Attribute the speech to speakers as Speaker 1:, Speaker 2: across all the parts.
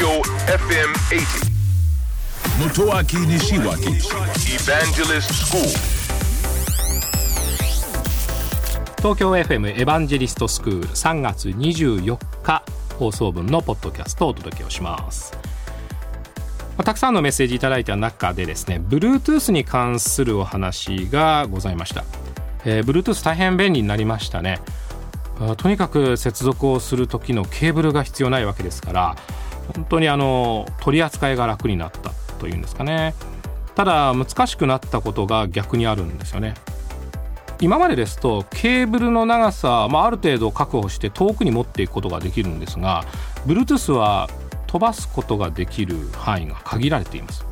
Speaker 1: Tokyo FM 80.
Speaker 2: Motoaki Nishiwaki
Speaker 1: Evangelist School.
Speaker 3: 東京 FM エヴァンジェリストスクール3月24日放送分のポッドキャストをお届けをしますまあたくさんのメッセージいただいた中でですね Bluetooth に関するお話がございました、えー、Bluetooth 大変便利になりましたねあとにかく接続をする時のケーブルが必要ないわけですから本当にあの取り扱いが楽になったというんですかね。ただ難しくなったことが逆にあるんですよね。今までですとケーブルの長さ、まあ、ある程度確保して遠くに持っていくことができるんですが Bluetooth は飛ばすことができる範囲が限られています。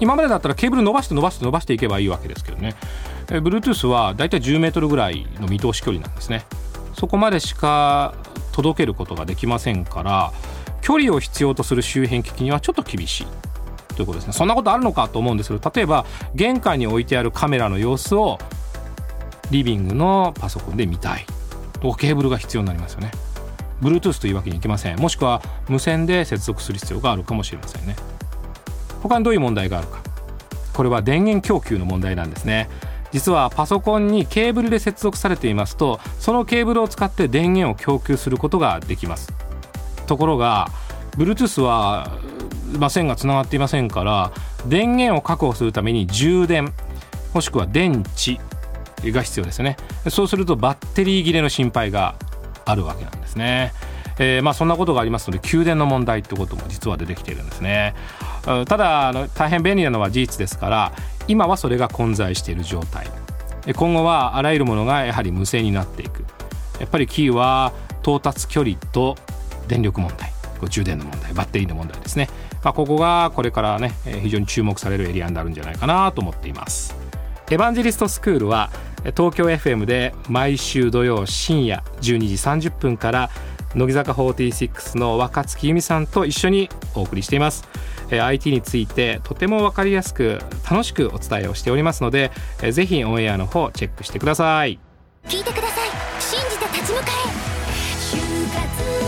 Speaker 3: 今までだったらケーブル伸ばして伸ばして伸ばしていけばいいわけですけどね。Bluetooth はだいたい10メートルぐらいの見通し距離なんですね。そこまでしか届けることができませんから距離を必要とする周辺機器にはちょっと厳しい。ということですね。そんなことあるのかと思うんですけど例えば玄関に置いてあるカメラの様子をリビングのパソコンで見たい。とケーブルが必要になりますよね。Bluetooth というわけにいきません。もしくは無線で接続する必要があるかもしれませんね。他にどういう問題があるか。これは電源供給の問題なんですね。実はパソコンにケーブルで接続されていますとそのケーブルを使って電源を供給することができます。ところが Bluetooth は、まあ、線がつながっていませんから電源を確保するために充電もしくは電池が必要ですね。そうするとバッテリー切れの心配があるわけなんですね。えー、まあそんなことがありますので給電の問題ってことも実は出てきているんですね。ただあの大変便利なのは事実ですから今はそれが混在している状態。今後はあらゆるものがやはり無線になっていく。やっぱりキーは到達距離と電力問題。充電の問題バッテリーの問題ですね、まあ、ここがこれからね非常に注目されるエリアになるんじゃないかなと思っています。エヴァンジェリストスクールは東京 FM で毎週土曜深夜12時30分から乃木坂46の若月由美さんと一緒にお送りしています。IT についてとても分かりやすく楽しくお伝えをしておりますのでぜひオンエアの方チェックしてください。
Speaker 4: 聞いてください。信じて立ち向かえ。